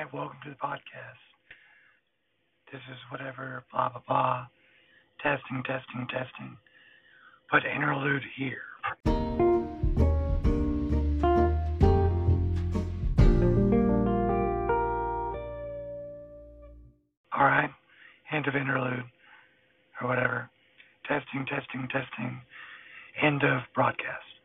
hi, welcome to the podcast. This is whatever, blah, blah, blah. Testing, testing, testing. Put interlude here. All right, end of interlude or whatever. Testing, testing, testing. End of broadcast.